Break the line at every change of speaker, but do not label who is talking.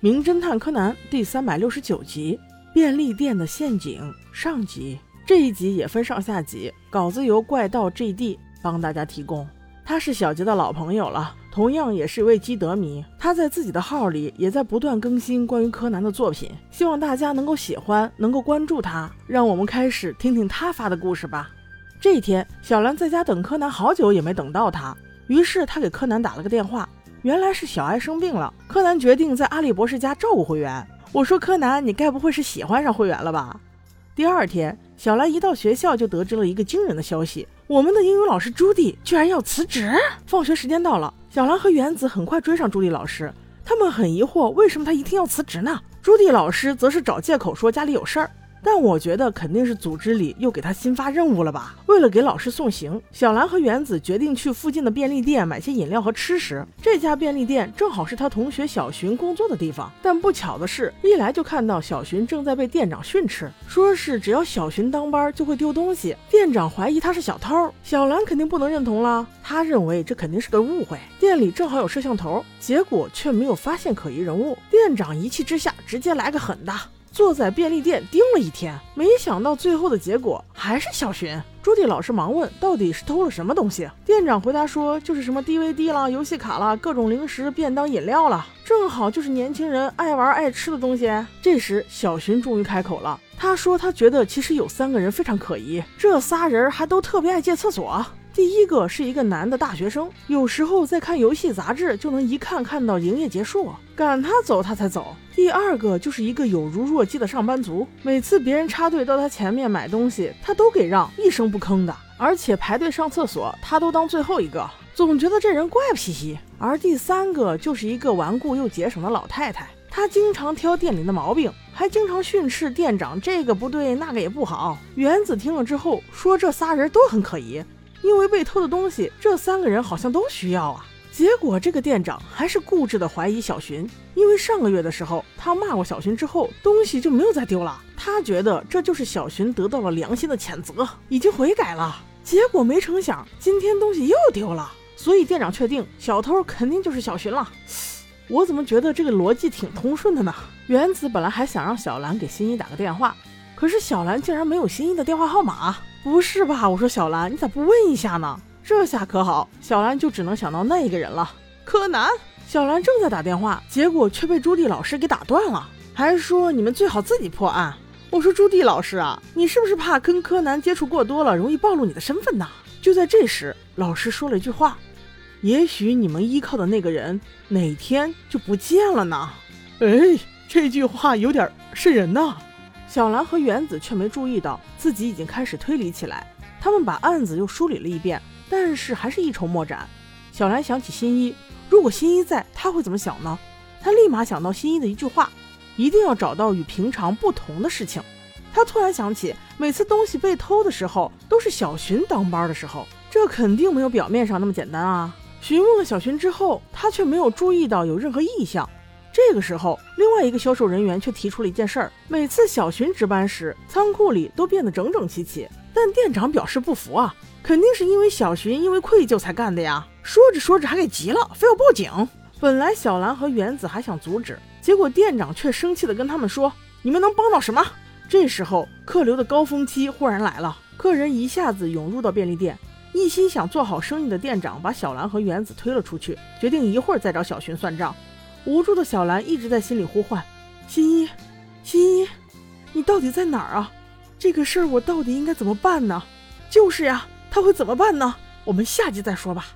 名侦探柯南》第三百六十九集《便利店的陷阱》上集。这一集也分上下集，稿子由怪盗 GD 帮大家提供。他是小杰的老朋友了，同样也是一位基德迷。他在自己的号里也在不断更新关于柯南的作品，希望大家能够喜欢，能够关注他。让我们开始听听他发的故事吧。这一天，小兰在家等柯南好久也没等到他，于是他给柯南打了个电话。原来是小爱生病了，柯南决定在阿笠博士家照顾会员。我说柯南，你该不会是喜欢上会员了吧？第二天，小兰一到学校就得知了一个惊人的消息：我们的英语老师朱迪居然要辞职。放学时间到了，小兰和原子很快追上朱迪老师，他们很疑惑为什么他一定要辞职呢？朱迪老师则是找借口说家里有事儿。但我觉得肯定是组织里又给他新发任务了吧？为了给老师送行，小兰和原子决定去附近的便利店买些饮料和吃食。这家便利店正好是他同学小寻工作的地方。但不巧的是，一来就看到小寻正在被店长训斥，说是只要小寻当班就会丢东西。店长怀疑他是小偷，小兰肯定不能认同了。他认为这肯定是个误会。店里正好有摄像头，结果却没有发现可疑人物。店长一气之下直接来个狠的。坐在便利店盯了一天，没想到最后的结果还是小寻。朱迪老师忙问：“到底是偷了什么东西？”店长回答说：“就是什么 DVD 啦、游戏卡啦、各种零食、便当、饮料了，正好就是年轻人爱玩爱吃的东西。”这时，小寻终于开口了，他说：“他觉得其实有三个人非常可疑，这仨人还都特别爱借厕所。”第一个是一个男的大学生，有时候在看游戏杂志，就能一看看到营业结束，赶他走他才走。第二个就是一个有如弱鸡的上班族，每次别人插队到他前面买东西，他都给让，一声不吭的，而且排队上厕所他都当最后一个，总觉得这人怪脾气。而第三个就是一个顽固又节省的老太太，她经常挑店里的毛病，还经常训斥店长这个不对那个也不好。原子听了之后说，这仨人都很可疑。因为被偷的东西，这三个人好像都需要啊。结果这个店长还是固执的怀疑小寻，因为上个月的时候他骂过小寻之后，东西就没有再丢了。他觉得这就是小寻得到了良心的谴责，已经悔改了。结果没成想，今天东西又丢了，所以店长确定小偷肯定就是小寻了。我怎么觉得这个逻辑挺通顺的呢？原子本来还想让小兰给新一打个电话，可是小兰竟然没有新一的电话号码。不是吧？我说小兰，你咋不问一下呢？这下可好，小兰就只能想到那一个人了。柯南。小兰正在打电话，结果却被朱棣老师给打断了，还说你们最好自己破案。我说朱棣老师啊，你是不是怕跟柯南接触过多了，容易暴露你的身份呢？就在这时，老师说了一句话：也许你们依靠的那个人哪天就不见了呢？哎，这句话有点瘆人呐。小兰和原子却没注意到自己已经开始推理起来。他们把案子又梳理了一遍，但是还是一筹莫展。小兰想起新一，如果新一在，他会怎么想呢？他立马想到新一的一句话：一定要找到与平常不同的事情。他突然想起，每次东西被偷的时候，都是小寻当班的时候，这肯定没有表面上那么简单啊！询问了小寻之后，他却没有注意到有任何异象。这个时候，另外一个销售人员却提出了一件事儿：每次小寻值班时，仓库里都变得整整齐齐。但店长表示不服啊，肯定是因为小寻因为愧疚才干的呀。说着说着还给急了，非要报警。本来小兰和原子还想阻止，结果店长却生气地跟他们说：“你们能帮到什么？”这时候客流的高峰期忽然来了，客人一下子涌入到便利店。一心想做好生意的店长把小兰和原子推了出去，决定一会儿再找小寻算账。无助的小兰一直在心里呼唤：“新一，新一，你到底在哪儿啊？这个事儿我到底应该怎么办呢？”就是呀，他会怎么办呢？我们下集再说吧。